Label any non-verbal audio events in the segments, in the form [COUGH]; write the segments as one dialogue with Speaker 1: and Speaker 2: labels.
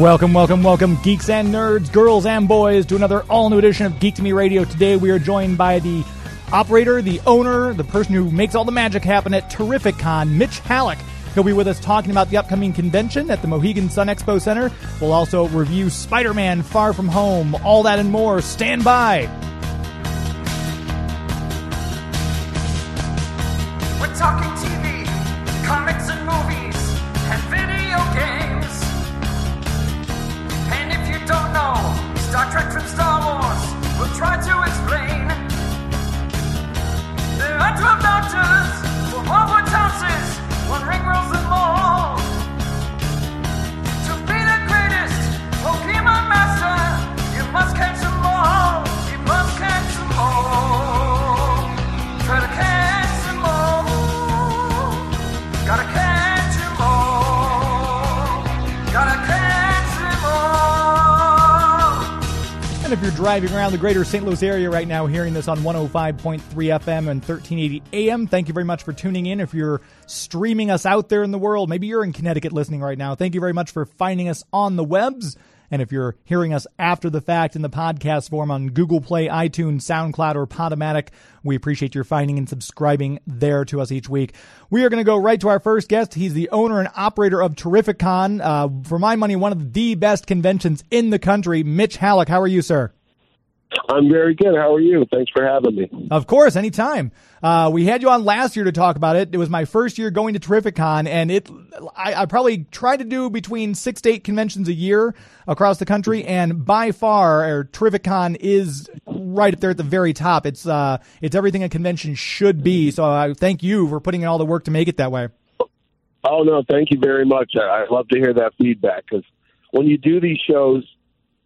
Speaker 1: Welcome, welcome, welcome, geeks and nerds, girls and boys, to another all new edition of Geek to Me Radio. Today we are joined by the operator, the owner, the person who makes all the magic happen at Terrificon, Mitch Hallock. He'll be with us talking about the upcoming convention at the Mohegan Sun Expo Center. We'll also review Spider Man Far From Home, all that and more. Stand by.
Speaker 2: And if
Speaker 1: you're driving around the greater St. Louis area right now, hearing this on 105.3 FM and 1380 AM, thank you very much for tuning in. If you're streaming us out there in the world, maybe you're in Connecticut listening right now, thank you very much for finding us on the webs. And if you're hearing us after the fact in the podcast form on Google Play, iTunes, SoundCloud, or Podomatic, we appreciate your finding and subscribing there to us each week. We are going to go right to our first guest. He's the owner and operator of Terrificon. Uh, for my money, one of the best conventions in the country. Mitch Hallock, how are you, sir?
Speaker 3: I'm very good. How are you? Thanks for having me.
Speaker 1: Of course, anytime. Uh, we had you on last year to talk about it. It was my first year going to Terrificon, and it I, I probably try to do between six to eight conventions a year across the country, and by far, Terrificon is right up there at the very top. It's uh, it's everything a convention should be. So I thank you for putting in all the work to make it that way.
Speaker 3: Oh no, thank you very much. I, I love to hear that feedback because when you do these shows,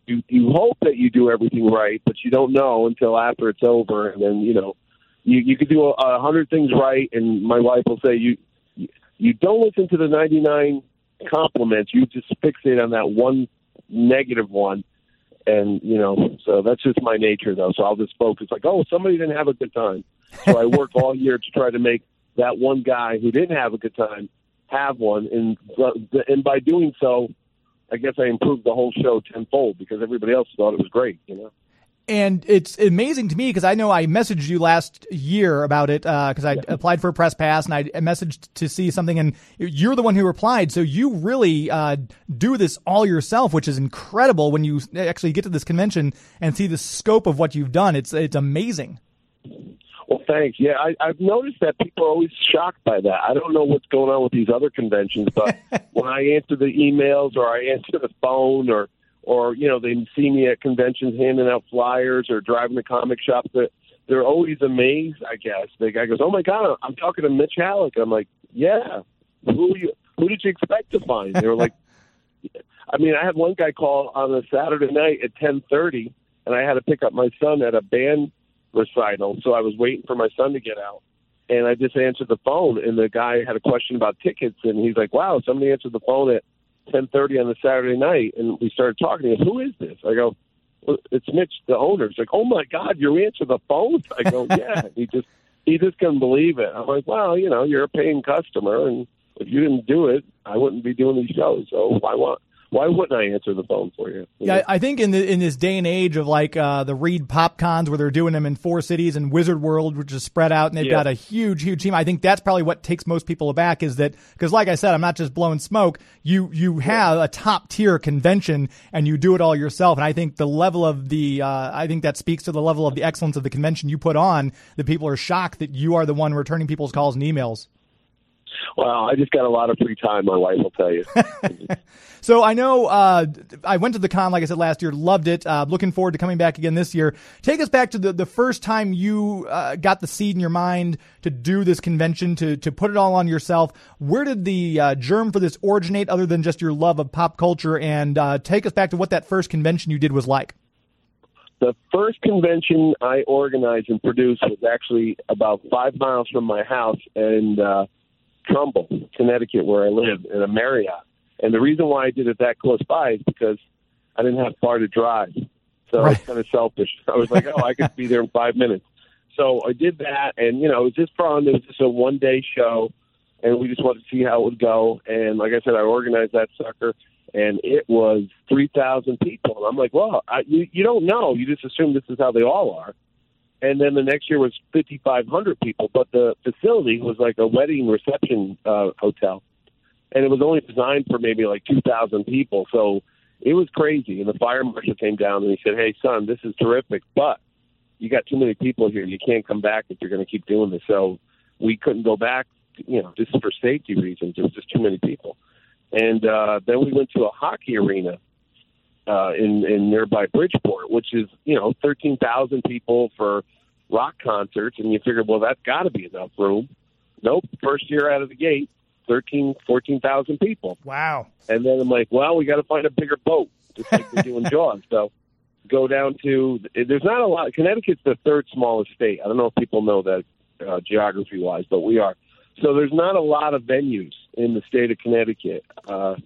Speaker 3: you you hope that you do everything right, but you don't know until after it's over, and then you know you you could do a, a hundred things right, and my wife will say you you- don't listen to the ninety nine compliments. You just fixate on that one negative one. And you know, so that's just my nature, though. So I'll just focus, like, oh, somebody didn't have a good time. So I work all year to try to make that one guy who didn't have a good time have one, and and by doing so, I guess I improved the whole show tenfold because everybody else thought it was great. You know.
Speaker 1: And it's amazing to me because I know I messaged you last year about it because I applied for a press pass and I messaged to see something, and you're the one who replied. So you really uh, do this all yourself, which is incredible when you actually get to this convention and see the scope of what you've done. It's it's amazing.
Speaker 3: Well, thanks. Yeah, I, I've noticed that people are always shocked by that. I don't know what's going on with these other conventions, but [LAUGHS] when I answer the emails or I answer the phone or or you know they see me at conventions handing out flyers or driving to comic shops, that they're always amazed. I guess the guy goes, "Oh my god, I'm talking to Mitch Hallock." I'm like, "Yeah, who you? Who did you expect to find?" They were like, [LAUGHS] I mean, I had one guy call on a Saturday night at 10:30, and I had to pick up my son at a band recital, so I was waiting for my son to get out. And I just answered the phone, and the guy had a question about tickets, and he's like, "Wow, somebody answered the phone at 10:30 on a Saturday night." And we started talking. He goes, "Who is this?" I go, well, "It's Mitch, the owner." He's like, "Oh my God, you answer the phone?" [LAUGHS] I go, "Yeah." he just he just couldn't believe it. I'm like, "Well, you know, you're a paying customer, and if you didn't do it, I wouldn't be doing these shows. So why want?" Why wouldn't I answer the phone for you? You
Speaker 1: Yeah,
Speaker 3: know?
Speaker 1: I think in the in this day and age of like uh, the ReedPop Cons where they're doing them in four cities and Wizard World, which is spread out, and they've
Speaker 3: Yeah.
Speaker 1: got a huge, huge team. I think that's probably what takes most people aback is that because, like I said, I'm not just blowing smoke. You you have a top tier convention and you do it all yourself, and I think the level of the uh, I think that speaks to the level of the excellence of the convention you put on. That people are shocked that you are the one returning people's calls and emails.
Speaker 3: Well, I just got a lot of free time. My wife will tell you. [LAUGHS]
Speaker 1: So I know uh, I went to the con, like I said last year, loved it. Uh, looking forward to coming back again this year. Take us back to the, the first time you uh, got the seed in your mind to do this convention, to to put it all on yourself. Where did the uh, germ for this originate, other than just your love of pop culture? And uh, take us back to what that first convention you did was like.
Speaker 3: the first convention I organized and produced was actually about five miles from my house, and uh, Trumbull, Connecticut, where I live, in a Marriott. And the reason why I did it that close by is because I didn't have far to drive. So I was kind of selfish. I was like, oh, I could be there in five minutes. So I did that, and you know, it was just fun. It was just a one day show, and we just wanted to see how it would go. And like I said, I organized that sucker, and it was three thousand people. And I'm like, well, I, you you don't know. You just assume this is how they all are. And then the next year was 5,500 people, but the facility was like a wedding reception uh, hotel, and it was only designed for maybe like 2,000 people. So it was crazy. And the fire marshal came down and he said, "Hey, son, this is terrific, but you got too many people here. You can't come back if you're going to keep doing this." So we couldn't go back, you know, just for safety reasons. There was just too many people. And uh, then we went to a hockey arena uh, in in nearby Bridgeport, which is you know 13,000 people for rock concerts, and you figure, well, that's got to be enough room. Nope, first year out of the gate, 13, 14,000 people.
Speaker 1: Wow.
Speaker 3: And then I'm like, well, we got to find a bigger boat, just like we do in [LAUGHS] Jaws. So go down to, there's not a lot. Connecticut's the third smallest state. I don't know if people know that uh, geography wise, but we are. So there's not a lot of venues in the state of Connecticut uh,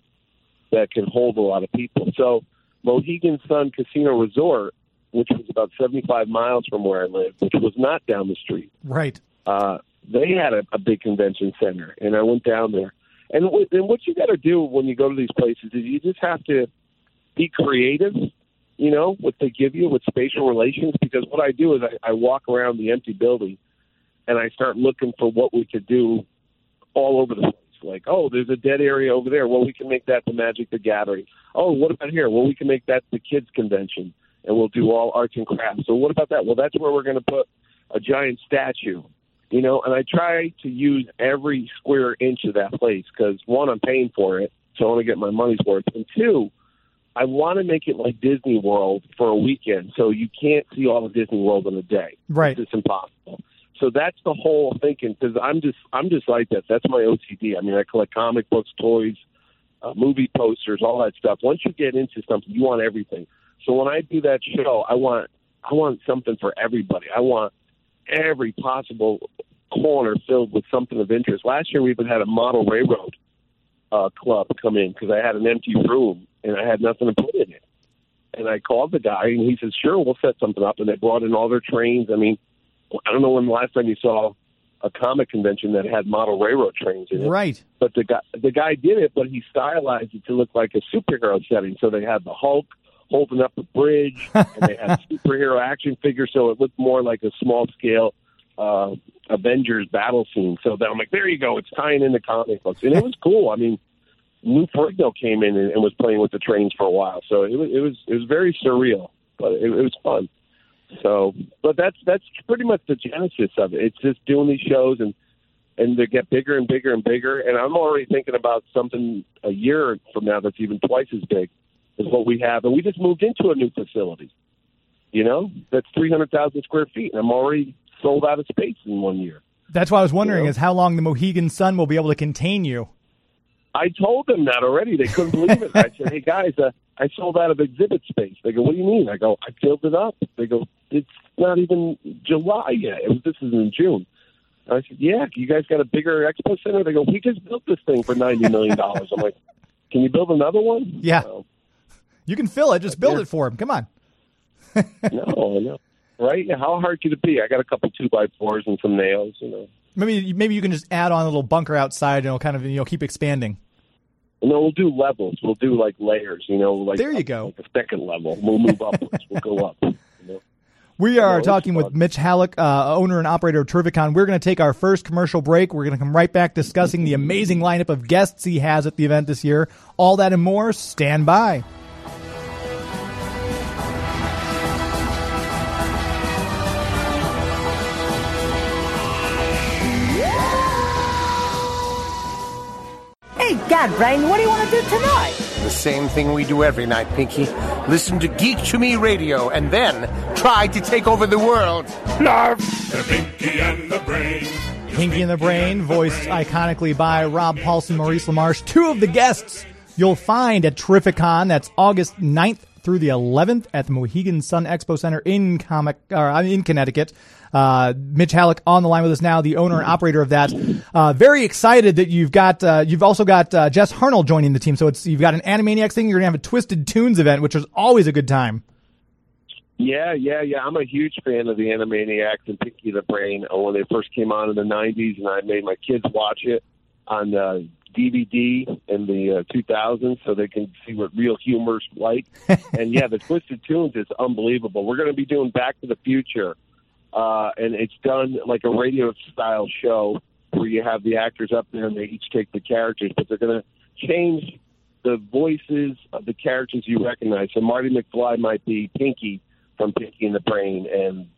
Speaker 3: that can hold a lot of people. So Mohegan Sun Casino Resort, which was about 75 miles from where I live, which was not down the street,
Speaker 1: Right.
Speaker 3: uh, they had a, a big convention center, and I went down there. And, w- and what you got to do when you go to these places is you just have to be creative, you know, what they give you with spatial relations. Because what I do is I, I walk around the empty building, and I start looking for what we could do all over the place. Like, oh, there's a dead area over there. Well, we can make that the Magic the Gathering. Oh, what about here? Well, we can make that the kids convention, and we'll do all arts and crafts. So what about that? Well, that's where we're going to put a giant statue you know, and I try to use every square inch of that place because one, I'm paying for it, so I want to get my money's worth, and two, I want to make it like Disney World for a weekend, so you can't see all of Disney World in a day.
Speaker 1: Right.
Speaker 3: It's impossible. So that's the whole thinking because I'm just I'm just like that. That's my OCD. I mean, I collect comic books, toys, uh, movie posters, all that stuff. Once you get into something, you want everything. So when I do that show, I want I want something for everybody. I want every possible corner filled with something of interest. Last year, we even had a model railroad uh, club come in because I had an empty room and I had nothing to put in it. And I called the guy and he said, "Sure, we'll set something up." And they brought in all their trains. I mean, I don't know when the last time you saw a comic convention that had model railroad trains in it
Speaker 1: Right.
Speaker 3: but the guy the guy did it, but he stylized it to look like a superhero setting. So they had the Hulk holding up a bridge, [LAUGHS] and they had superhero action figures, so it looked more like a small scale uh, Avengers battle scene. So then I'm like, there you go, it's tying into comic books, and it was cool. I mean, Lou Ferrigno came in and, and was playing with the trains for a while, so it was it was it was very surreal, but it, it was fun. So, but that's that's pretty much the genesis of it. It's just doing these shows and and they get bigger and bigger and bigger. And I'm already thinking about something a year from now that's even twice as big as what we have. And we just moved into a new facility, you know, that's 300,000 square feet. And I'm already sold out of space in one year.
Speaker 1: That's why I was wondering
Speaker 3: Yeah.
Speaker 1: is how long the Mohegan Sun will be able to contain you.
Speaker 3: I told them that already. They couldn't believe it. I said, hey, guys, uh, I sold out of exhibit space. They go, what do you mean? I go, I filled it up. They go, it's not even July yet. It was, this is in June. I said, yeah, you guys got a bigger expo center? They go, we just built this thing for $90 million. I'm like, can you build another one?
Speaker 1: Yeah.
Speaker 3: So,
Speaker 1: You can fill it. Just build
Speaker 3: Yeah.
Speaker 1: it for him. Come on.
Speaker 3: no, no. Right? How hard could it be? I got a couple two by fours and some nails, you know.
Speaker 1: Maybe maybe you can just add on a little bunker outside and it'll kind of you know keep expanding.
Speaker 3: And then we'll do levels. We'll do like layers, you know, like
Speaker 1: There you
Speaker 3: up-
Speaker 1: go.
Speaker 3: Like a second level. We'll move upwards. We'll go up. You know?
Speaker 1: We are
Speaker 3: No,
Speaker 1: talking with. Mitch Hallock, uh, owner and operator of Terrificon. We're going to take our first commercial break. We're going to come right back discussing the amazing lineup of guests he has at the event this year. All that and more. Stand by.
Speaker 4: God, Brain, what do you want to do tonight?
Speaker 5: The same thing we do every night, Pinky. Listen to Geek to Me Radio and then try to take over the world. Blarf!
Speaker 6: The Pinky and the Brain.
Speaker 1: Pinky and the Brain, voiced iconically by Rob Paulsen, Maurice LaMarche, two of the guests you'll find at Terrificon. That's August 9th through the 11th at the Mohegan Sun Expo Center in comic or uh, in Connecticut. Uh, Mitch Hallock on the line with us now, the owner and operator of that. Uh, very excited that you've got uh, you've also got uh, Jess Harnell joining the team. So it's you've got an Animaniacs thing. You're gonna have a Twisted Tunes event, which is always a good time.
Speaker 3: Yeah, yeah, yeah. I'm a huge fan of the Animaniacs and Pinky the Brain uh, when they first came on in the '90s, and I made my kids watch it on the DVD in the uh, 2000s so they can see what real humor's like. [LAUGHS] and yeah, the Twisted Tunes is unbelievable. We're going to be doing Back to the Future, uh, and it's done like a radio style show where you have the actors up there and they each take the characters, but they're going to change the voices of the characters you recognize. So Marty McFly might be Pinky from Pinky and the Brain, and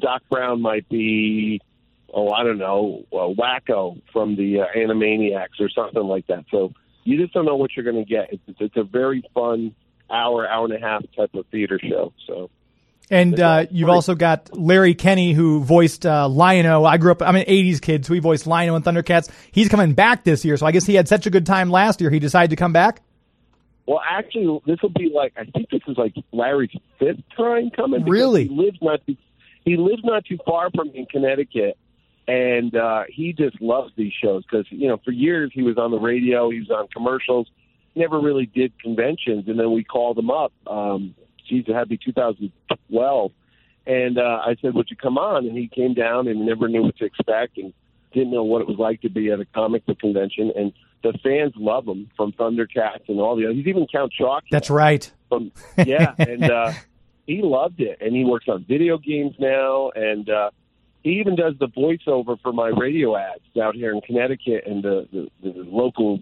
Speaker 3: Doc Brown might be oh, I don't know, uh, Wakko from the uh, Animaniacs or something like that. So you just don't know what you're going to get. It's, it's a very fun hour, hour and a half type of theater show. So.
Speaker 1: And uh, you've also got Larry Kenney, who voiced uh, Lion-O. I grew up, I'm an 80s kid, so he voiced Lion-O in Thundercats. He's coming back this year, so I guess he had such a good time last year, he decided to come back?
Speaker 3: Well, actually, this will be like, I think this is like Larry's fifth time coming.
Speaker 1: Really?
Speaker 3: He lives not too, he lives not too far from me in Connecticut, and uh, he just loves these shows because you know for years he was on the radio, he was on commercials, never really did conventions, and then we called him up. Um, geez, it had to be 2012, and uh, I said, "Would you come on?" And he came down and never knew what to expect and didn't know what it was like to be at a comic book convention, and the fans love him from Thundercats and all the other. He's even Count Chalk.
Speaker 1: That's right.
Speaker 3: From, yeah, [LAUGHS] and uh, he loved it, and he works on video games now, and uh, he even does the voiceover for my radio ads out here in Connecticut and the, the, the local,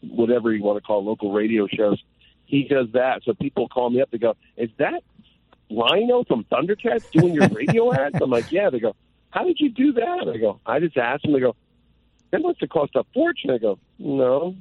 Speaker 3: whatever you want to call local radio shows. He does that, so people call me up. They go, "Is that Rhino from Thundercats doing your radio [LAUGHS] ads?" I'm like, "Yeah." They go, "How did you do that?" I go, "I just asked him." They go, "That must have cost a fortune." I go, "No."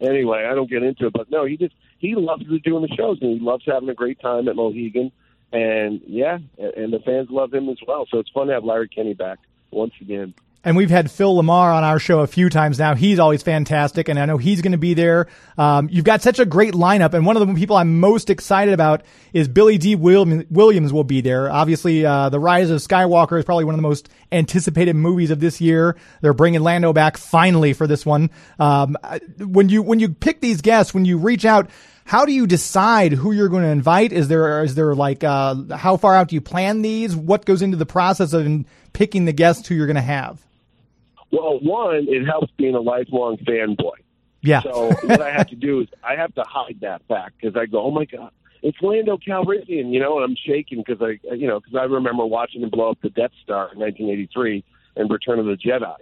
Speaker 3: Anyway, I don't get into it, but no, he just he loves doing the shows and he loves having a great time at Mohegan. And yeah, and the fans love him as well. So it's fun to have Larry Kenney back once again.
Speaker 1: And we've had Phil LaMarr on our show a few times now. He's always fantastic, and I know he's going to be there. Um, you've got such a great lineup, and one of the people I'm most excited about is Billy Dee Williams will be there. Obviously, uh, The Rise of Skywalker is probably one of the most anticipated movies of this year. They're bringing Lando back finally for this one. Um, when you when you pick these guests, when you reach out, how do you decide who you're going to invite? Is there is there like uh, how far out do you plan these? What goes into the process of in picking the guests who you're going to have?
Speaker 3: Well, one, it helps being a lifelong fanboy.
Speaker 1: Yeah.
Speaker 3: So what I have to do is I have to hide that fact because I go, oh my god, it's Lando Calrissian, you know, and I'm shaking because I, you know, because I remember watching him blow up the Death Star in 1983 and Return of the Jedi,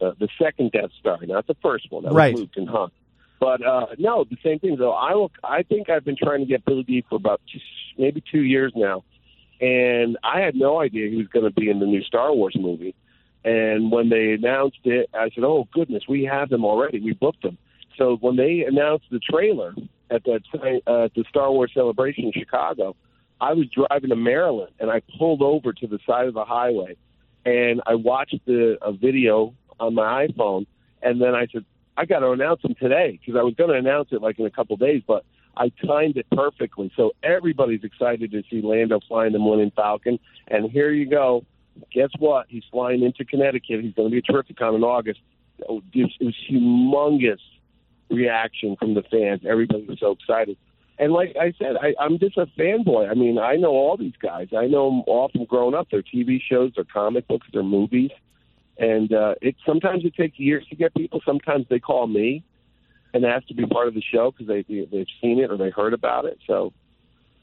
Speaker 3: uh, the second Death Star, not the first one. That was
Speaker 1: Right.
Speaker 3: Luke and Han. But uh, no, the same thing though. I will. I think I've been trying to get Billy Dee for about two, maybe two years now, and I had no idea he was going to be in the new Star Wars movie. And when they announced it, I said, "Oh goodness, we have them already. We booked them." So when they announced the trailer at that uh, the Star Wars celebration in Chicago, I was driving to Maryland and I pulled over to the side of the highway and I watched the a video on my iPhone and then I said, I got to announce them today because I was going to announce it like in a couple days, but I timed it perfectly. So everybody's excited to see Lando flying the Millennium Falcon. And here you go. Guess what? He's flying into Connecticut. He's going to be at Terrificon in August. Oh, it was humongous reaction from the fans. Everybody was so excited. And like I said, I, I'm just a fanboy. I mean, I know all these guys. I know them all from growing up. Their TV shows, their comic books, their movies. And uh, it sometimes it takes years to get people. Sometimes they call me and ask to be part of the show because they they've seen it or they heard about it. So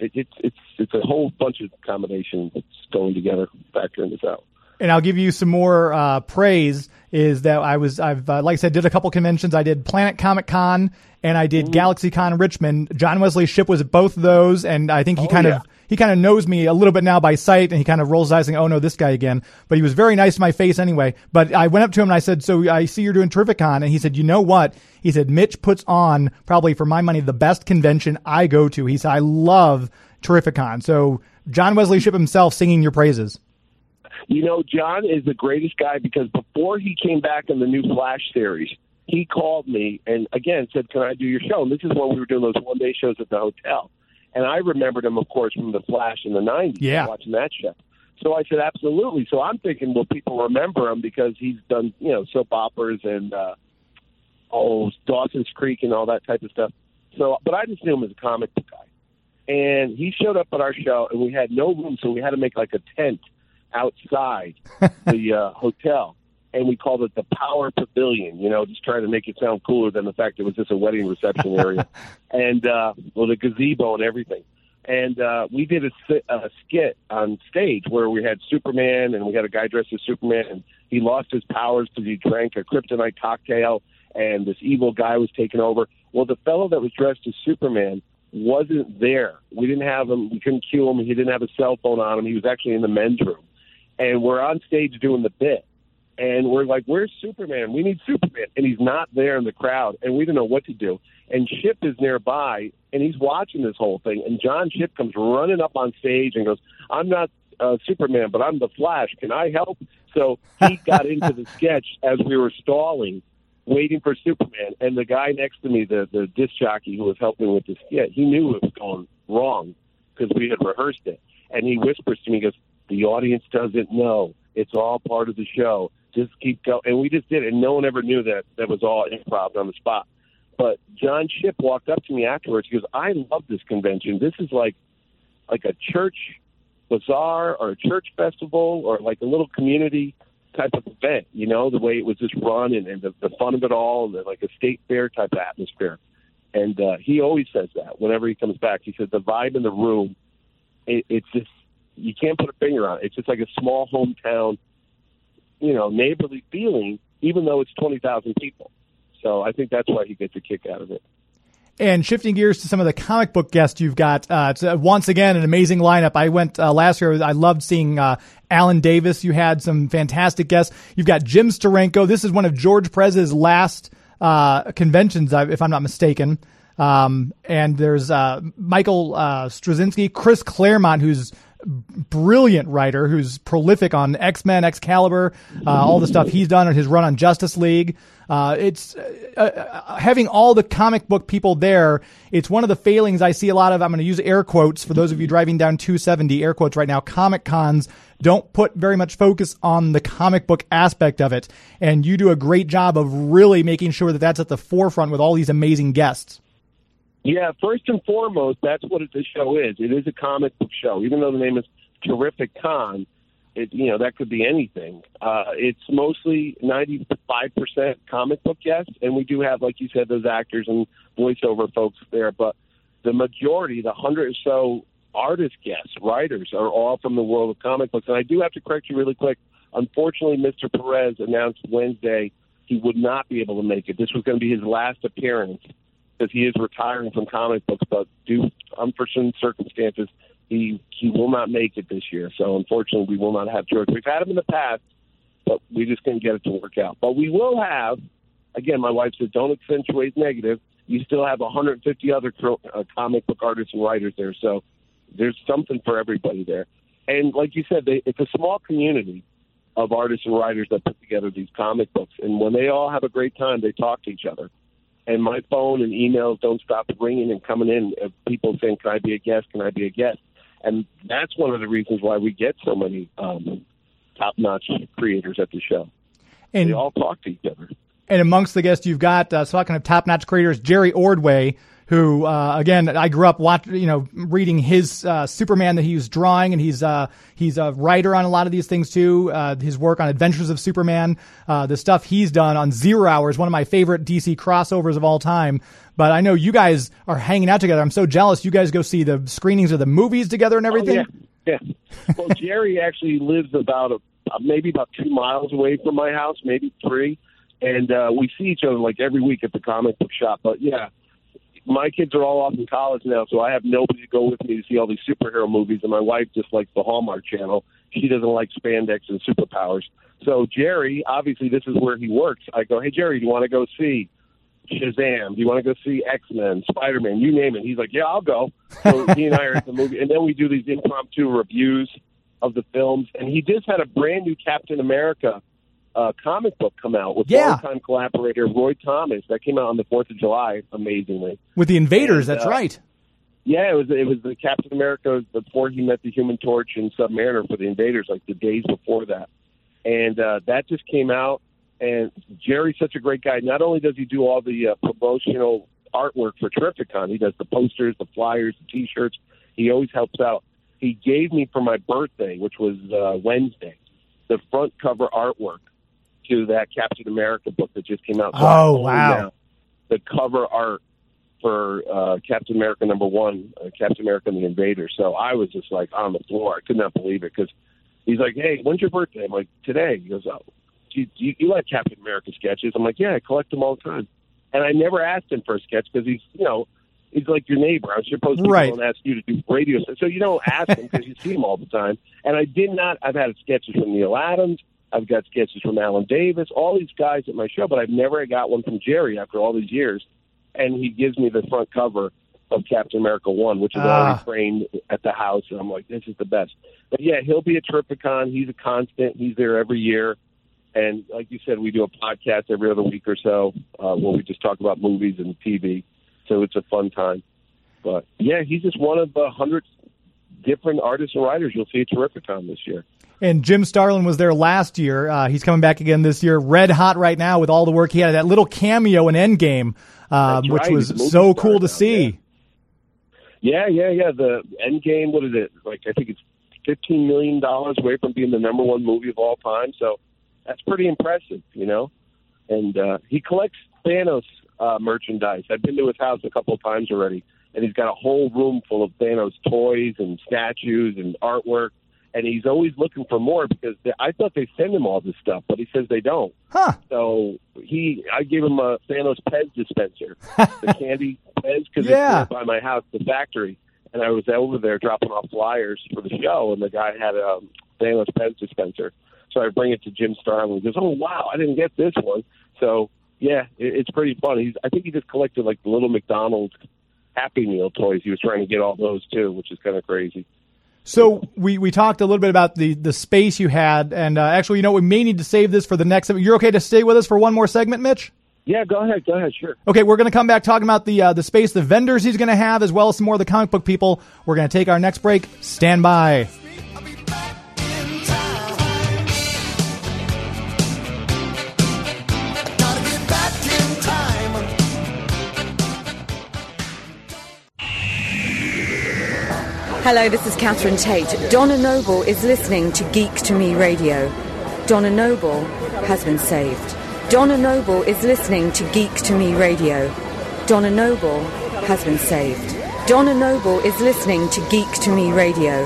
Speaker 3: it, it's it's it's a whole bunch of combinations that's going together, factoring this out.
Speaker 1: and I'll give you some more uh, praise. Is that I was I've uh, like I said did a couple conventions. I did Planet Comicon and I did GalaxyCon Richmond. John Wesley Shipp was at both of those, and I think he kind
Speaker 3: yeah.
Speaker 1: of he kind of knows me a little bit now by sight, and he kind of rolls his eyes and oh no, this guy again. But he was very nice to my face anyway. But I went up to him and I said, so I see you're doing Terrificon, and he said, you know what? He said Mitch puts on probably for my money the best convention I go to. He said I love Terrificon. So John Wesley Shipp himself singing your praises.
Speaker 3: You know, John is the greatest guy because before he came back in the new Flash series, he called me and again said, "Can I do your show?" And this is when we were doing those one day shows at the hotel. And I remembered him, of course, from the Flash in the '90s,
Speaker 1: Yeah.
Speaker 3: watching that show. So I said, absolutely. So I'm thinking, well, people remember him because he's done, you know, soap operas and uh, oh, Dawson's Creek and all that type of stuff. So, but I just knew him as a comic book guy. And he showed up at our show, and we had no room, so we had to make like a tent outside [LAUGHS] the uh, hotel, and we called it the Power Pavilion. You know, just trying to make it sound cooler than the fact it was just a wedding reception area, [LAUGHS] and uh, well, the gazebo and everything. And uh, we did a, a skit on stage where we had Superman, and we had a guy dressed as Superman, and he lost his powers because he drank a kryptonite cocktail, and this evil guy was taking over. Well, the fellow that was dressed as Superman wasn't there. We didn't have him. We couldn't cue him. He didn't have a cell phone on him. He was actually in the men's room and we're on stage doing the bit. And we're like, "Where's Superman? We need Superman!" And he's not there in the crowd, and we didn't know what to do. And Shipp is nearby, and he's watching this whole thing. And John Shipp comes running up on stage and goes, "I'm not uh, Superman, but I'm the Flash. Can I help?" So he [LAUGHS] got into the sketch as we were stalling, waiting for Superman. And the guy next to me, the the disc jockey who was helping with the skit, he knew it was going wrong because we had rehearsed it. And he whispers to me, he goes, the audience doesn't know. It's all part of the show. Just keep going. And we just did it. And no one ever knew that that was all improv on the spot. But John Shipp walked up to me afterwards. He goes, I love this convention. This is like like a church bazaar or a church festival or like a little community type of event, you know, the way it was just run and, and the, the fun of it all and the, like a state fair type of atmosphere. And uh, he always says that whenever he comes back. He said the vibe in the room, it, it's just you can't put a finger on it. It's just like a small hometown, you know, neighborly feeling, even though it's twenty thousand people. So I think that's why he gets a kick out of it.
Speaker 1: And shifting gears to some of the comic book guests you've got, uh, uh, once again an amazing lineup. I went uh, last year. I loved seeing uh, Alan Davis. You had some fantastic guests. You've got Jim Steranko. This is one of George Perez's last uh, conventions, if I'm not mistaken. Um, and there's Michael Straczynski, Chris Claremont, who's brilliant writer who's prolific on X Men, Excalibur, uh, all the stuff he's done on his run on Justice League. Uh, it's uh, uh, having all the comic book people there. It's one of the failings I see a lot of. I'm going to use air quotes for those of you driving down 270 air quotes right now. Comic cons don't put very much focus on the comic book aspect of it, and you do a great job of really making sure that that's at the forefront with all these amazing guests.
Speaker 3: Yeah, first and foremost, that's what this show is. It is a comic book show, even though the name is Terrificon. It, you know that could be anything. Uh, it's mostly ninety five percent comic book guests, and we do have, like you said, those actors and voiceover folks there. But the majority, the hundred or so artist guests, writers, are all from the world of comic books. And I do have to correct you really quick. Unfortunately, Mr. Perez announced Wednesday he would not be able to make it. This was going to be his last appearance because he is retiring from comic books, but due unforeseen circumstances, he he will not make it this year. So unfortunately, we will not have George. We've had him in the past, but we just couldn't get it to work out. But we will have. Again, my wife said, "Don't accentuate negative." You still have 150 other uh, comic book artists and writers there, so there's something for everybody there. And like you said, they, it's a small community of artists and writers that put together these comic books. And when they all have a great time, they talk to each other and my phone and emails don't stop ringing and coming in of people saying, "Can I be a guest? Can I be a guest?" And that's one of the reasons why we get so many um, top-notch creators at the show. And they all talk to each other.
Speaker 1: And amongst the guests you've got, uh, talking of top-notch creators, Jerry Ordway, who uh, again I grew up watching, you know, reading his uh, Superman that he was drawing, and he's uh, he's a writer on a lot of these things too. Uh, his work on Adventures of Superman, uh, the stuff he's done on Zero Hour is one of my favorite DC crossovers of all time. But I know you guys are hanging out together. I'm so jealous. You guys go see the screenings of the movies together and everything.
Speaker 3: Oh, yeah. yeah. Well, [LAUGHS] Jerry actually lives about a, maybe about two miles away from my house, maybe three, and uh, we see each other like every week at the comic book shop. But yeah, my kids are all off in college now, so I have nobody to go with me to see all these superhero movies, and my wife just likes the Hallmark Channel. She doesn't like spandex and superpowers. So Jerry, obviously, this is where he works. I go, hey Jerry, do you want to go see Shazam? Do you want to go see X Men, Spider Man? You name it. He's like, yeah, I'll go. So [LAUGHS] he and I are at the movie, and then we do these impromptu reviews of the films. And he just had a brand new Captain America uh, comic book come out with
Speaker 1: yeah.
Speaker 3: longtime collaborator Roy Thomas. That came out on the Fourth of July, amazingly.
Speaker 1: With the Invaders, and, that's
Speaker 3: uh,
Speaker 1: right.
Speaker 3: Yeah, it was it was the Captain America before he met the Human Torch and Submariner for the Invaders, like the days before that, and uh, that just came out. And Jerry's such a great guy. Not only does he do all the uh, promotional artwork for Terrificon, he does the posters, the flyers, the T-shirts. He always helps out. He gave me for my birthday, which was uh, Wednesday, the front cover artwork to that Captain America book that just came out. So
Speaker 1: Oh, wow.
Speaker 3: now The cover art for uh, Captain America number one, uh, Captain America and the Invader. So I was just like on the floor. I could not believe it because he's like, "Hey, when's your birthday?" I'm like, "Today." He goes, "Oh, do you, do you, you like Captain America sketches?" I'm like, "Yeah, I collect them all the time." And I never asked him for a sketch because he's, you know, he's like your neighbor. I'm supposed to
Speaker 1: Right.
Speaker 3: go and ask you to do radio, so you don't ask him because you see him all the time. And I did not. I've had sketches from Neal Adams. I've got sketches from Alan Davis. All these guys at my show, but I've never got one from Jerry after all these years. And he gives me the front cover of Captain America One, which is
Speaker 1: Ah.
Speaker 3: already framed at the house, and I'm like, this is the best. But yeah, he'll be at Terrificon. He's a constant. He's there every year. And like you said, we do a podcast every other week or so uh, where we just talk about movies and TV. So it's a fun time. But yeah, he's just one of the hundred different artists and writers you'll see at Terrificon this year.
Speaker 1: And Jim Starlin was there last year. Uh, he's coming back again this year, red hot right now with all the work he had. That little cameo in Endgame, um, which
Speaker 3: right.
Speaker 1: was
Speaker 3: He's a movie
Speaker 1: so cool to
Speaker 3: now,
Speaker 1: see.
Speaker 3: Yeah, yeah, yeah. The End Game, what is it? Like I think it's fifteen million dollars away from being the number one movie of all time. So that's pretty impressive, you know. And uh, he collects Thanos uh, merchandise. I've been to his house a couple of times already, and he's got a whole room full of Thanos toys and statues and artwork. And he's always looking for more because they, I thought they send him all this stuff, but he says they don't.
Speaker 1: Huh.
Speaker 3: So he, I gave him a Thanos Pez dispenser, the [LAUGHS] candy Pez, because
Speaker 1: Yeah.
Speaker 3: it's by my house, the factory. And I was over there dropping off flyers for the show, and the guy had a um, Thanos Pez dispenser. So I bring it to Jim Starlin. He goes, "Oh wow, I didn't get this one." So yeah, it, it's pretty fun. He's, I think he just collected like the little McDonald's Happy Meal toys. He was trying to get all those too, which is kind of crazy.
Speaker 1: So we, we talked a little bit about the, the space you had, and uh, actually, you know, we may need to save this for the next. You're okay to stay with us for one more segment, Mitch?
Speaker 3: Yeah, go ahead, go ahead, sure.
Speaker 1: Okay, we're going to come back talking about the uh, the space, the vendors he's going to have, as well as some more of the comic book people. We're going to take our next break. Stand by.
Speaker 7: Hello, this is Catherine Tate. Donna Noble is listening to Geek to Me Radio. Donna Noble has been saved. Donna Noble is listening to Geek to Me Radio. Donna Noble has been saved. Donna Noble is listening to Geek to Me Radio.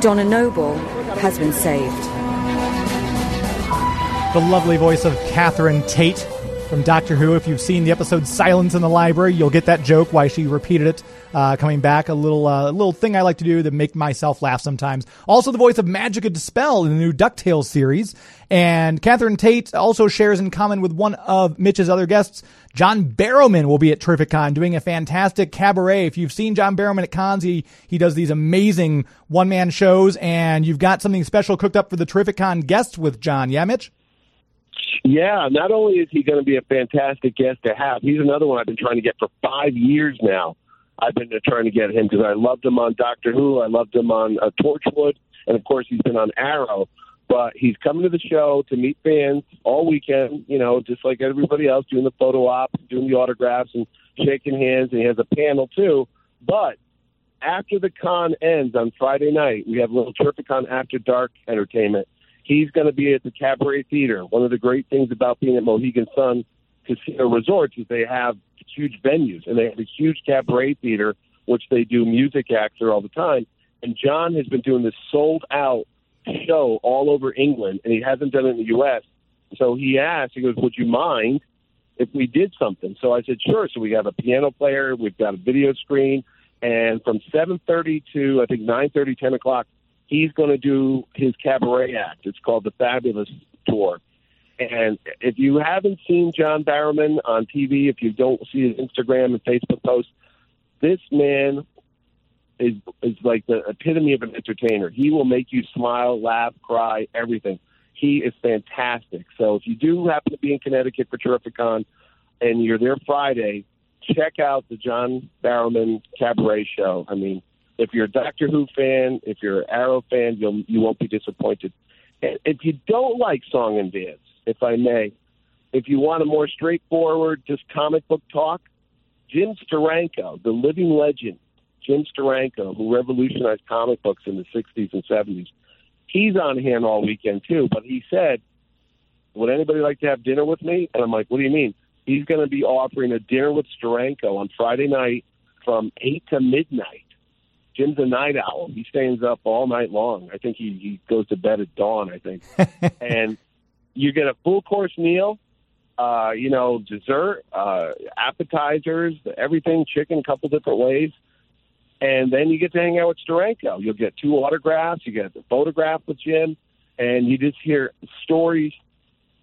Speaker 7: Donna Noble has been saved.
Speaker 1: the lovely voice of Catherine Tate from Doctor Who. If you've seen the episode Silence in the Library, you'll get that joke why she repeated it. Uh, coming back, a little uh, little thing I like to do to make myself laugh sometimes. Also, the voice of Magica De Spell in the new DuckTales series. And Catherine Tate also shares in common with one of Mitch's other guests, John Barrowman will be at Terrificon doing a fantastic cabaret. If you've seen John Barrowman at cons, he, he does these amazing one man shows, and you've got something special cooked up for the Terrificon guests with John. Yeah, Mitch?
Speaker 3: Yeah, not only is he going to be a fantastic guest to have, he's another one I've been trying to get for five years now. I've been trying to get him because I loved him on Doctor Who, I loved him on uh, Torchwood, and of course he's been on Arrow. But he's coming to the show to meet fans all weekend, you know, just like everybody else, doing the photo ops, doing the autographs, and shaking hands. And he has a panel too. But after the con ends on Friday night, we have a little Terrificon After Dark entertainment. He's going to be at the Cabaret Theater. One of the great things about being at Mohegan Sun Casino Resorts is they have huge venues, and they have a huge cabaret theater, which they do music acts there all the time. And John has been doing this sold out show all over England, and he hasn't done it in the U.S. So he asked, he goes, "Would you mind if we did something?" So I said, "Sure." So we have a piano player, we've got a video screen, and from 7:30 to I think 9:30, 10 o'clock, he's going to do his cabaret act. It's called the Fabulous Tour. And if you haven't seen John Barrowman on TV, if you don't see his Instagram and Facebook posts, this man is is like the epitome of an entertainer. He will make you smile, laugh, cry, everything. He is fantastic. So if you do happen to be in Connecticut for Terrificon and you're there Friday, check out the John Barrowman Cabaret Show. I mean, if you're a Doctor Who fan, if you're an Arrow fan, you'll you won't be disappointed. And if you don't like song and dance, if I may, if you want a more straightforward, just comic book talk, Jim Steranko, the living legend, Jim Steranko, who revolutionized comic books in the 60s and 70s, he's on hand all weekend too. But he said, Would anybody like to have dinner with me? And I'm like, What do you mean? He's going to be offering a dinner with Steranko on Friday night from 8 to midnight. Jim's a night owl. He stays up all night long. I think he, he goes to bed at dawn, I think. [LAUGHS] and you get a full course meal, uh, you know, dessert, uh, appetizers, everything, chicken, a couple different ways. And then you get to hang out with Steranko. You'll get two autographs, you get a photograph with Jim, and you just hear stories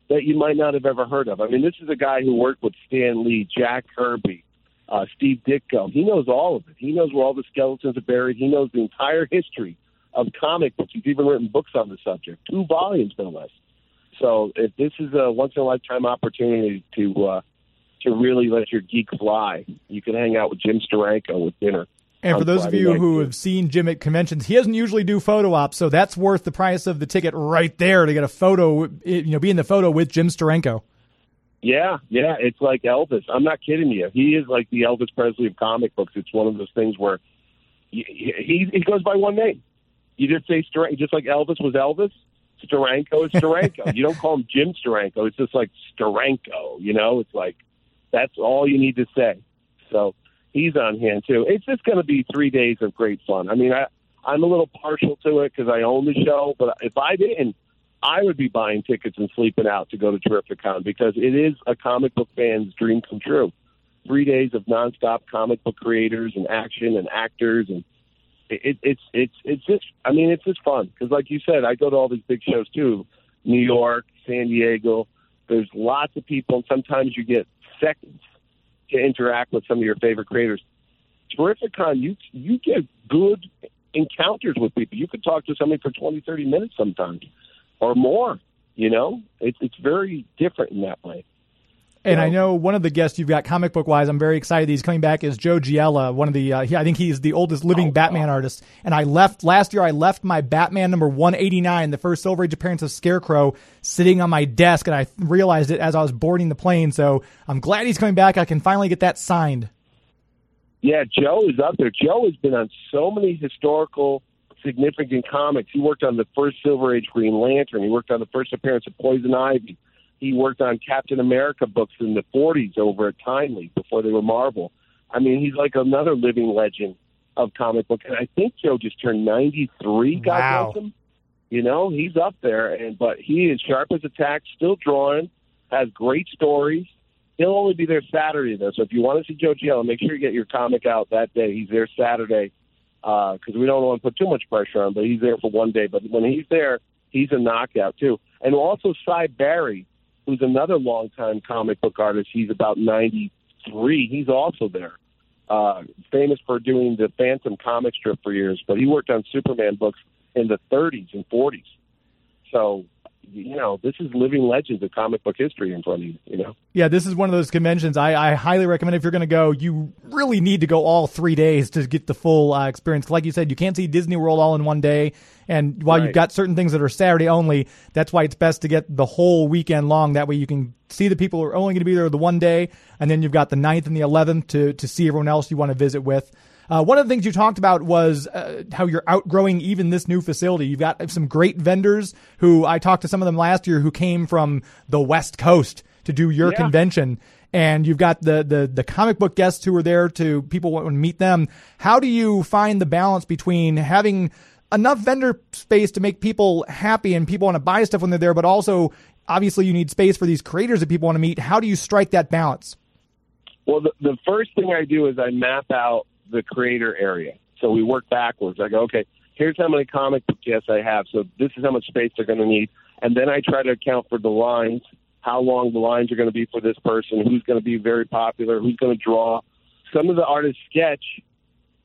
Speaker 3: that you might not have ever heard of. I mean, this is a guy who worked with Stan Lee, Jack Kirby, uh, Steve Ditko. He knows all of it. He knows where all the skeletons are buried. He knows the entire history of comic books. He's even written books on the subject, two volumes no less. So if this is a once in a lifetime opportunity to uh, to really let your geek fly, you can hang out with Jim Steranko with dinner.
Speaker 1: And for those of you who have seen Jim at conventions, he doesn't usually do photo ops, so that's worth the price of the ticket right there to get a photo, you know, be in the photo with Jim Steranko.
Speaker 3: Yeah, yeah, it's like Elvis. I'm not kidding you. He is like the Elvis Presley of comic books. It's one of those things where he he, he goes by one name. You just say Steranko, just like Elvis was Elvis. Steranko is Steranko. you don't call him Jim Steranko. It's just like Steranko. You know, it's like that's all you need to say. So he's on hand too. It's just going to be three days of great fun. I mean, I I'm a little partial to it because I own the show, but if I didn't, I would be buying tickets and sleeping out to go to Terrificon because it is a comic book fan's dream come true. Three days of nonstop comic book creators and action and actors and it, it's it's it's just I mean it's just fun because like you said I go to all these big shows too, New York, San Diego. There's lots of people and sometimes you get seconds to interact with some of your favorite creators. Terrificon, you you get good encounters with people. You could talk to somebody for 20, 30 minutes sometimes or more. You know, it's it's very different in that way.
Speaker 1: And I know one of the guests you've got comic book wise, I'm very excited. He's coming back is Joe Giella, one of the, uh, he, I think he's the oldest living Batman artist. And I left last year, I left my Batman number 189, the first Silver Age appearance of Scarecrow, sitting on my desk. And I realized it as I was boarding the plane. So I'm glad he's coming back. I can finally get that signed.
Speaker 3: Yeah, Joe is up there. Joe has been on so many historical, significant comics. He worked on the first Silver Age Green Lantern. He worked on the first appearance of Poison Ivy. He worked on Captain America books in the 40s over at Timely before they were Marvel. I mean, he's like another living legend of comic book. And I think Joe just turned 93. God
Speaker 1: Wow.
Speaker 3: bless him. You know, he's up there, and but he is sharp as a tack, still drawing, has great stories. He'll only be there Saturday though, so if you want to see Joe Giella, make sure you get your comic out that day. He's there Saturday uh, because we don't want to put too much pressure on, but he's there for one day. But when he's there, he's a knockout too. And also Sy Barry, who's another longtime comic book artist. He's about ninety three. He's also there. Uh, famous for doing the Phantom comic strip for years, but he worked on Superman books in the 30s and 40s. So, you know, this is living legends of comic book history in front of you. You know.
Speaker 1: Yeah, this is one of those conventions I, I highly recommend if you're going to go. You really need to go all three days to get the full uh, experience. Like you said, you can't see Disney World all in one day. And while you've got certain things that are Saturday only, that's why it's best to get the whole weekend long. That way you can see the people who are only going to be there the one day, and then you've got the 9th and the 11th to, to see everyone else you want to visit with. Uh, one of the things you talked about was uh, how you're outgrowing even this new facility. You've got some great vendors who I talked to some of them last year who came from the West Coast to do your
Speaker 3: Yeah.
Speaker 1: convention. And you've got the, the, the comic book guests who are there to people want to meet them. How do you find the balance between having enough vendor space to make people happy and people want to buy stuff when they're there, but also obviously you need space for these creators that people want to meet. How do you strike that balance?
Speaker 3: Well, the, the first thing I do is I map out the creator area. So we work backwards. I go, okay, here's how many comic book guests I have. So this is how much space they're going to need. And then I try to account for the lines, how long the lines are going to be for this person, who's going to be very popular, who's going to draw. Some of the artists sketch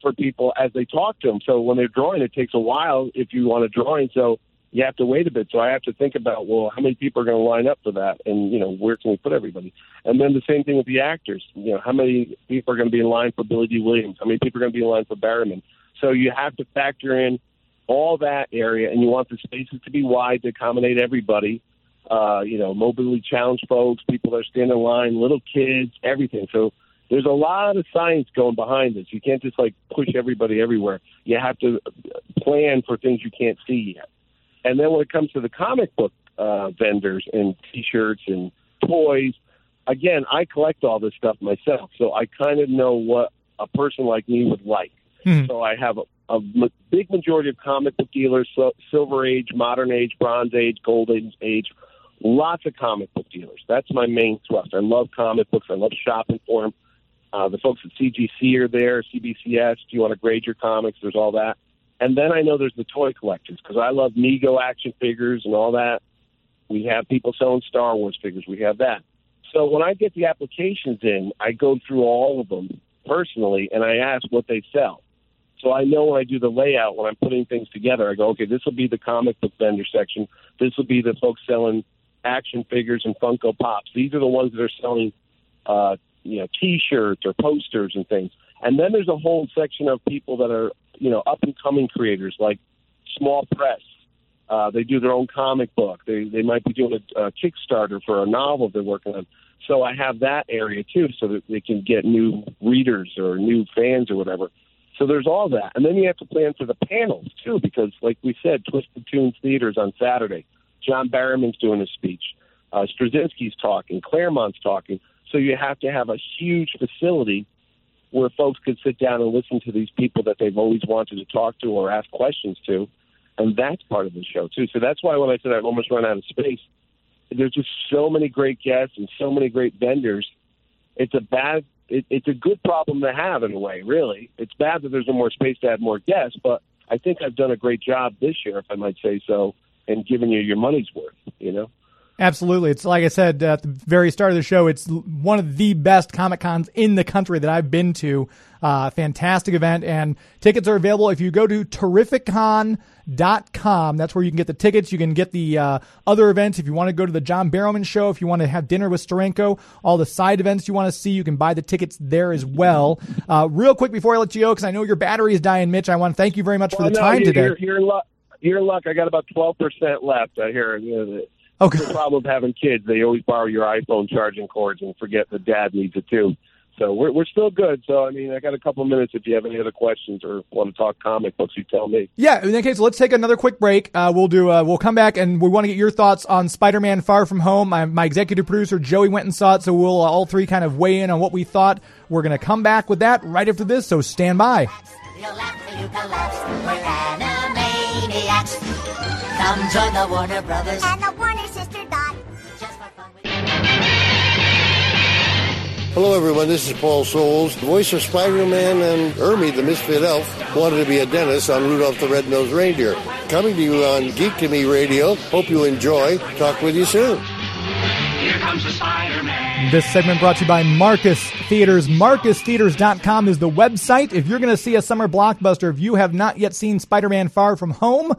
Speaker 3: for people as they talk to them. So when they're drawing, it takes a while if you want a drawing. So you have to wait a bit. So I have to think about, well, how many people are going to line up for that, and you know, where can we put everybody? And then the same thing with the actors. You know, how many people are going to be in line for Billy Dee Williams? How many people are going to be in line for Barrowman? So you have to factor in all that area, and you want the spaces to be wide to accommodate everybody. Uh, you know, mobility challenged folks, people that are standing in line, little kids, everything. So there's a lot of science going behind this. You can't just like push everybody everywhere. You have to plan for things you can't see yet. And then when it comes to the comic book uh, vendors and T-shirts and toys, again, I collect all this stuff myself, so I kind of know what a person like me would like.
Speaker 1: Hmm.
Speaker 3: So I have a, a big majority of comic book dealers, so Silver Age, Modern Age, Bronze Age, Golden Age, lots of comic book dealers. That's my main thrust. I love comic books. I love shopping for them. Uh, the folks at CGC are there, CBCS. Do you want to grade your comics? There's all that. And then I know there's the toy collectors because I love Mego action figures and all that. We have people selling Star Wars figures. We have that. So when I get the applications in, I go through all of them personally and I ask what they sell. So I know when I do the layout, when I'm putting things together, I go, okay, this will be the comic book vendor section. This will be the folks selling action figures and Funko Pops. These are the ones that are selling, uh, you know, T-shirts or posters and things. And then there's a whole section of people that are, you know, up and coming creators like Small Press. Uh, they do their own comic book. They they might be doing a, a Kickstarter for a novel they're working on. So I have that area too, so that they can get new readers or new fans or whatever. So there's all that, and then you have to plan for the panels too, because like we said, Twisted Tunes Theaters on Saturday. John Barrowman's doing a speech. Uh, Straczynski's talking. Claremont's talking. So you have to have a huge facility where folks could sit down and listen to these people that they've always wanted to talk to or ask questions to. And that's part of the show, too. So that's why when I said I've almost run out of space, there's just so many great guests and so many great vendors. It's a bad, it, it's a good problem to have in a way, really. It's bad that there's no more space to add more guests, but I think I've done a great job this year, if I might say so, and giving you your money's worth, you know?
Speaker 1: Absolutely. It's like I said at the very start of the show, it's one of the best Comic Cons in the country that I've been to. Uh, fantastic event, and tickets are available if you go to terrificon.com. That's where you can get the tickets. You can get the uh, other events. If you want to go to the John Barrowman show, if you want to have dinner with Steranko, all the side events you want to see, you can buy the tickets there as well. Uh, real quick before I let you go, because I know your battery is dying, Mitch, I want to thank you very much for the
Speaker 3: no,
Speaker 1: time
Speaker 3: you're,
Speaker 1: today.
Speaker 3: You're, you're, luck. You're luck. I got about 12% left. I hear. You know, the,
Speaker 1: Okay.
Speaker 3: the problem with having kids, they always borrow your iPhone charging cords and forget that dad needs it too. So we're we're still good. So I mean, I got a couple minutes. If you have any other questions or want to talk comic books, you tell me.
Speaker 1: Yeah, in that case, let's take another quick break. Uh, we'll do. Uh, we'll come back and we want to get your thoughts on Spider-Man: Far From Home. My, my executive producer Joey went and saw it, so we'll uh, all three kind of weigh in on what we thought. We're gonna come back with that right after this. So stand by.
Speaker 8: You'll laugh till you collapse. Come join the Warner Brothers.
Speaker 5: Hello, everyone. This is Paul Soles, The voice of Spider-Man and Hermey, the Misfit Elf, wanted to be a dentist on Rudolph the Red-Nosed Reindeer. Coming to you on Geek to Me Radio. Hope you enjoy. Talk with you soon.
Speaker 6: Here comes the Spider-Man.
Speaker 1: This segment brought to you by Marcus Theaters. MarcusTheaters.com is the website. If you're going to see a summer blockbuster, if you have not yet seen Spider-Man: Far From Home.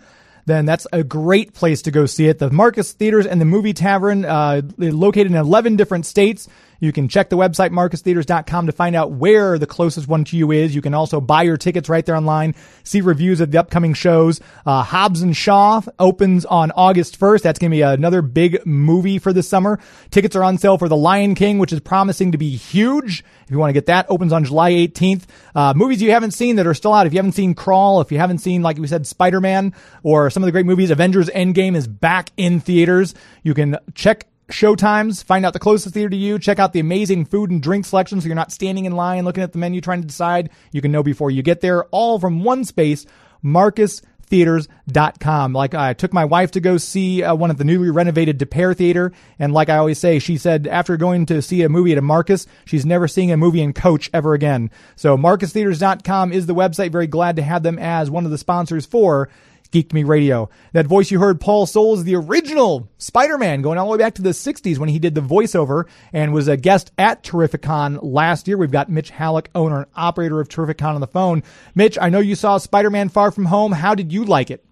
Speaker 1: Then that's a great place to go see it. The Marcus Theaters and the Movie Tavern, uh, located in 11 different states. You can check the website, marcustheaters.com, to find out where the closest one to you is. You can also buy your tickets right there online, see reviews of the upcoming shows. Uh, Hobbs and Shaw opens on August 1st. That's going to be another big movie for the summer. Tickets are on sale for The Lion King, which is promising to be huge. If you want to get that, opens on July 18th. Uh, movies you haven't seen that are still out. If you haven't seen Crawl, if you haven't seen, like we said, Spider-Man, or some of the great movies, Avengers Endgame is back in theaters. You can check showtimes, find out the closest theater to you, check out the amazing food and drink selection so you're not standing in line looking at the menu trying to decide. You can know before you get there, all from one space, marcustheaters.com. Like I took my wife to go see uh, one of the newly renovated DePere Theater, and like I always say, she said after going to see a movie at a Marcus, she's never seeing a movie in Coach ever again. So marcustheaters.com is the website. Very glad to have them as one of the sponsors for Geek Me Radio. That voice you heard, Paul Soles, is the original Spider-Man, going all the way back to the 60s when he did the voiceover and was a guest at Terrificon last year. We've got Mitch Hallock, owner and operator of Terrificon on the phone. Mitch, I know you saw Spider-Man Far From Home. How did you like it?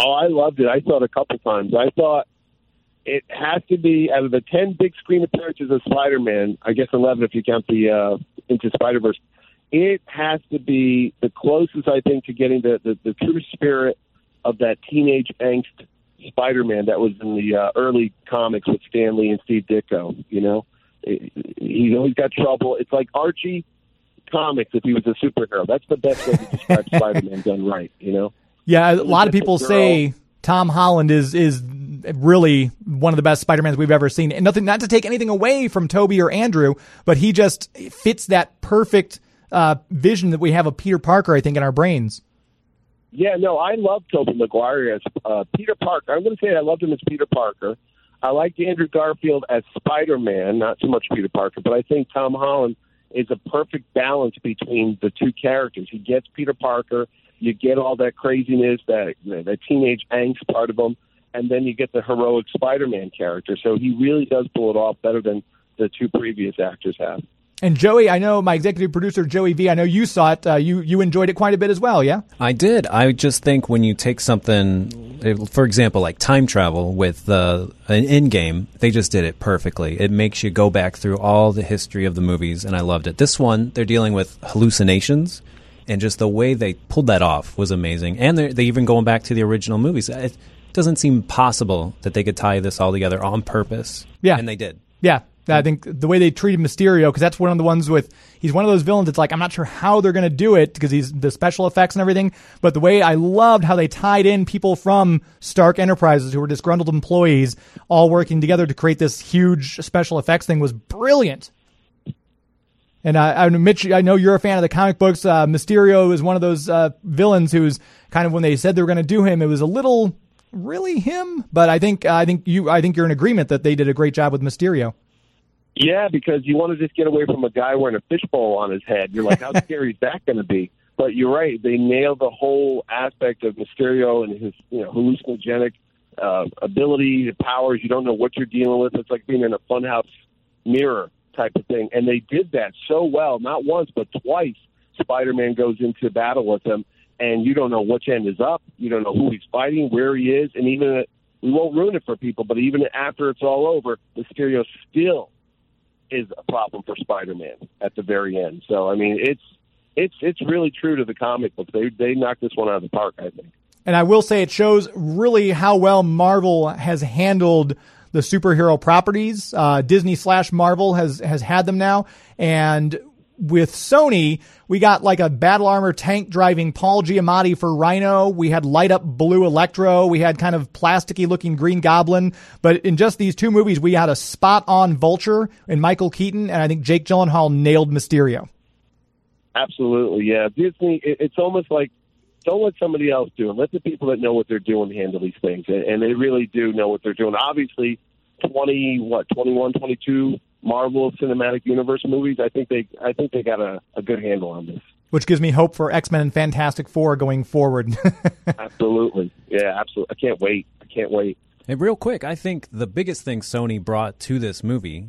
Speaker 3: Oh, I loved it. I saw it a couple times. I thought it has to be out of the ten big screen appearances of Spider-Man. I guess eleven if you count the uh, Into Spider-Verse. It has to be the closest I think to getting the the, the true spirit of that teenage angst Spider-Man that was in the uh, early comics with Stan Lee and Steve Ditko. You know, he's always got trouble. It's like Archie comics if he was a superhero. That's the best way to describe [LAUGHS] Spider-Man done right. You know.
Speaker 1: Yeah, a lot of people say Tom Holland is is really one of the best Spider-Mans we've ever seen. And nothing not to take anything away from Tobey or Andrew, but he just fits that perfect uh, vision that we have of Peter Parker, I think, in our brains.
Speaker 3: Yeah, no, I love Tobey Maguire as uh, Peter Parker. I'm going to say I loved him as Peter Parker. I liked Andrew Garfield as Spider-Man, not so much Peter Parker, but I think Tom Holland is a perfect balance between the two characters. He gets Peter Parker, you get all that craziness, that that teenage angst part of him, and then you get the heroic Spider-Man character. So he really does pull it off better than the two previous actors have.
Speaker 1: And Joey, I know my executive producer Joey V. I know you saw it. Uh, you you enjoyed it quite a bit as well, yeah?
Speaker 9: I did. I just think when you take something, for example, like time travel with uh, an Endgame, they just did it perfectly. It makes you go back through all the history of the movies, and I loved it. This one, they're dealing with hallucinations, and just the way they pulled that off was amazing. And they're, they even going back to the original movies. It doesn't seem possible that they could tie this all together on purpose.
Speaker 1: Yeah,
Speaker 9: and they did.
Speaker 1: Yeah, I think the way they treated Mysterio, because that's one of the ones with he's one of those villains. It's like I'm not sure how they're going to do it because he's the special effects and everything. But the way I loved how they tied in people from Stark Enterprises who were disgruntled employees, all working together to create this huge special effects thing was brilliant. And I, I Mitch, I know you're a fan of the comic books. Uh, Mysterio is one of those uh, villains who's kind of when they said they were going to do him, it was a little really him. But I think uh, I think you I think you're in agreement that they did a great job with Mysterio.
Speaker 3: Yeah, because you want to just get away from a guy wearing a fishbowl on his head. You're like, how [LAUGHS] scary is that going to be? But you're right; they nailed the whole aspect of Mysterio and his, you know, hallucinogenic uh, ability, powers. You don't know what you're dealing with. It's like being in a funhouse mirror type of thing. And they did that so well, not once but twice. Spider-Man goes into battle with them, and you don't know which end is up. You don't know who he's fighting, where he is, and even we won't ruin it for people. But even after it's all over, Mysterio still is a problem for Spider-Man at the very end. So I mean, it's it's it's really true to the comic book. They they knocked this one out of the park, I think.
Speaker 1: And I will say it shows really how well Marvel has handled the superhero properties. Uh, Disney slash Marvel has has had them now, and with Sony, we got like a battle armor tank driving Paul Giamatti for Rhino. We had light up blue Electro. We had kind of plasticky looking Green Goblin. But in just these two movies, we had a spot on Vulture and Michael Keaton, and I think Jake Gyllenhaal nailed Mysterio.
Speaker 3: Absolutely, yeah. Disney, it's almost like don't let somebody else do it. Let the people that know what they're doing handle these things, and they really do know what they're doing. Obviously, twenty what twenty one, twenty two Marvel Cinematic Universe movies. I think they I think they got a, a good handle on this.
Speaker 1: Which gives me hope for X Men and Fantastic Four going forward. [LAUGHS]
Speaker 3: absolutely, yeah, absolutely. I can't wait. I can't wait.
Speaker 9: And real quick, I think the biggest thing Sony brought to this movie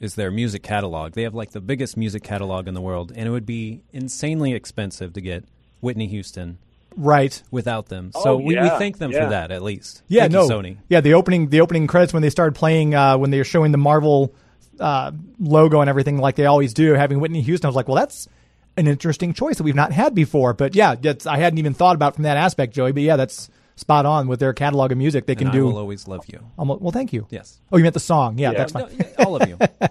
Speaker 9: is their music catalog. They have like the biggest music catalog in the world, and it would be insanely expensive to get Whitney Houston
Speaker 1: right
Speaker 9: without them. So
Speaker 3: Oh,
Speaker 9: we, we thank them
Speaker 3: yeah.
Speaker 9: for that at least.
Speaker 1: Yeah,
Speaker 9: Thank you,
Speaker 1: no,
Speaker 9: Sony.
Speaker 1: Yeah, the opening the opening credits when they started playing uh, when they were showing the Marvel uh, logo and everything like they always do, having Whitney Houston. I was like, well, that's an interesting choice that we've not had before. But yeah, I hadn't even thought about from that aspect, Joey. But yeah, that's spot on with their catalog of music. They can
Speaker 9: And I
Speaker 1: do.
Speaker 9: will always love you.
Speaker 1: almost, well, thank you.
Speaker 9: Yes.
Speaker 1: Oh, you meant the song? Yeah,
Speaker 3: Yeah.
Speaker 1: that's fine.
Speaker 9: No, all of you. [LAUGHS]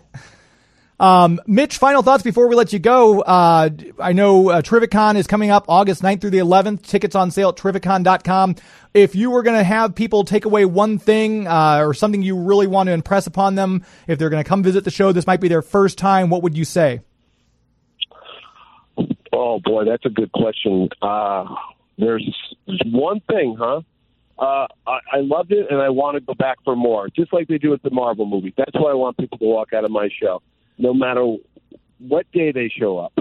Speaker 1: Um, Mitch, final thoughts before we let you go. Uh, I know uh, Terrificon is coming up August 9th through the 11th. Tickets on sale at Terrificon.com. If you were going to have people take away one thing uh, or something you really want to impress upon them, if they're going to come visit the show, this might be their first time, what would you say?
Speaker 3: Oh boy, that's a good question. Uh, there's, one thing, huh? Uh, I, I loved it, and I want to go back for more, just like they do with the Marvel movies. That's why I want people to walk out of my show, no matter what day they show up.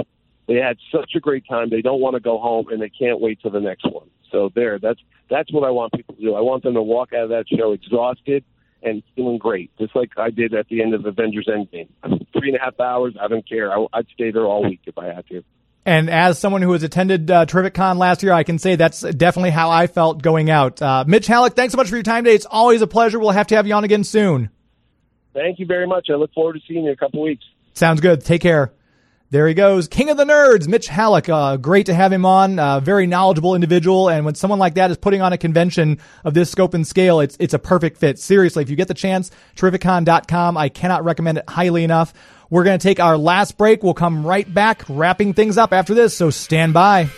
Speaker 3: They had such a great time; they don't want to go home, and they can't wait till the next one. So there, that's that's what I want people to do. I want them to walk out of that show exhausted and feeling great, just like I did at the end of Avengers Endgame. Three and a half hours. I don't care. I, I'd stay there all week if I had to.
Speaker 1: And as someone who has attended uh, Terrificon last year, I can say that's definitely how I felt going out. Uh, Mitch Hallock, thanks so much for your time today. It's always a pleasure. We'll have to have you on again soon.
Speaker 3: Thank you very much. I look forward to seeing you in a couple weeks.
Speaker 1: Sounds good. Take care. There he goes, King of the Nerds, Mitch Hallock. Uh, great to have him on. Uh, very knowledgeable individual, and when someone like that is putting on a convention of this scope and scale, it's it's a perfect fit. Seriously, if you get the chance, terrificon.com. I cannot recommend it highly enough. We're going to take our last break. We'll come right back, wrapping things up after this. So stand by.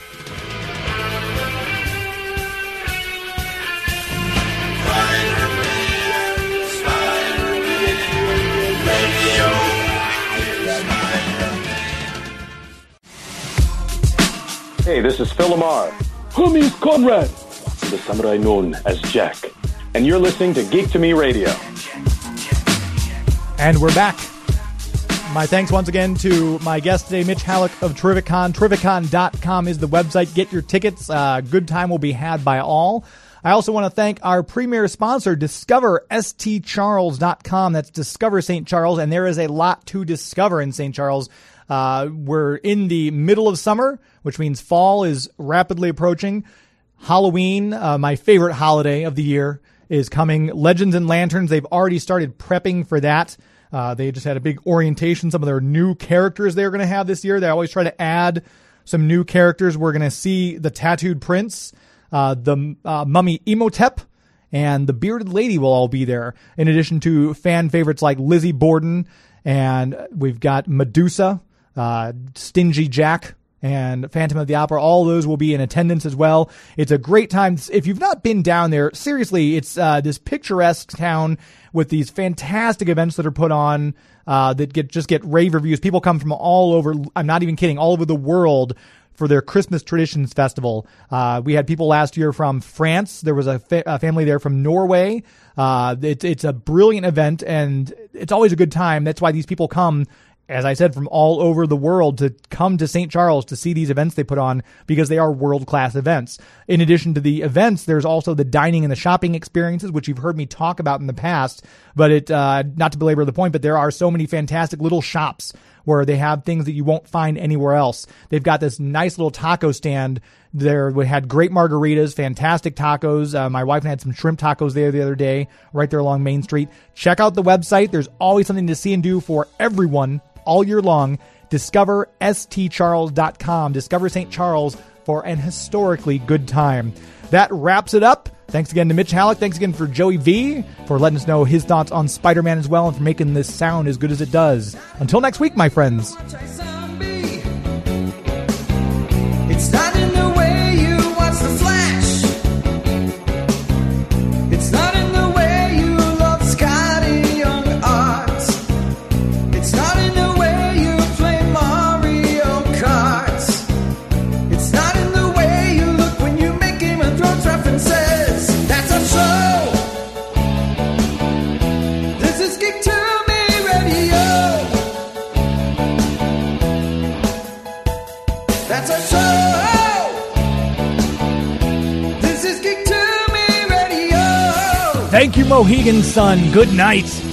Speaker 10: Hey, this is Phil LaMarr.
Speaker 11: Hermes Conrad.
Speaker 10: The samurai known as Jack. And you're listening to Geek to Me Radio.
Speaker 1: And we're back. My thanks once again to my guest today, Mitch Hallock of Terrificon. Terrificon.com is the website. Get your tickets. Uh, good time will be had by all. I also want to thank our premier sponsor, DiscoverStCharles.com. That's Discover St. Charles, and there is a lot to discover in St. Charles. Uh, we're in the middle of summer, which means fall is rapidly approaching. Halloween, uh, my favorite holiday of the year, is coming. Legends and Lanterns, they've already started prepping for that. Uh, they just had a big orientation. Some of their new characters they're going to have this year. They always try to add some new characters. We're going to see the Tattooed Prince, uh, the uh, Mummy Imhotep, and the Bearded Lady will all be there. In addition to fan favorites like Lizzie Borden, and we've got Medusa, uh, Stingy Jack, and Phantom of the Opera. All those will be in attendance as well. It's a great time. If you've not been down there, seriously, it's uh, this picturesque town with these fantastic events that are put on uh, that get just get rave reviews. People come from all over. I'm not even kidding. All over the world for their Christmas Traditions Festival. Uh, we had people last year from France. There was a, fa- a family there from Norway. Uh, it, it's a brilliant event and it's always a good time. That's why these people come as I said, from all over the world to come to St. Charles to see these events they put on because they are world class events. In addition to the events, there's also the dining and the shopping experiences, which you've heard me talk about in the past. But it, uh, not to belabor the point, but there are so many fantastic little shops where they have things that you won't find anywhere else. They've got this nice little taco stand there. We had great margaritas, fantastic tacos. Uh, my wife had some shrimp tacos there the other day, right there along Main Street. Check out the website. There's always something to see and do for everyone all year long. Discover stcharles.com. Discover St. Charles for an historically good time. That wraps it up. Thanks again to Mitch Hallock. Thanks again for Joey V for letting us know his thoughts on Spider Man as well and for making this sound as good as it does. Until next week, my friends. Mohegan Sun. Good night.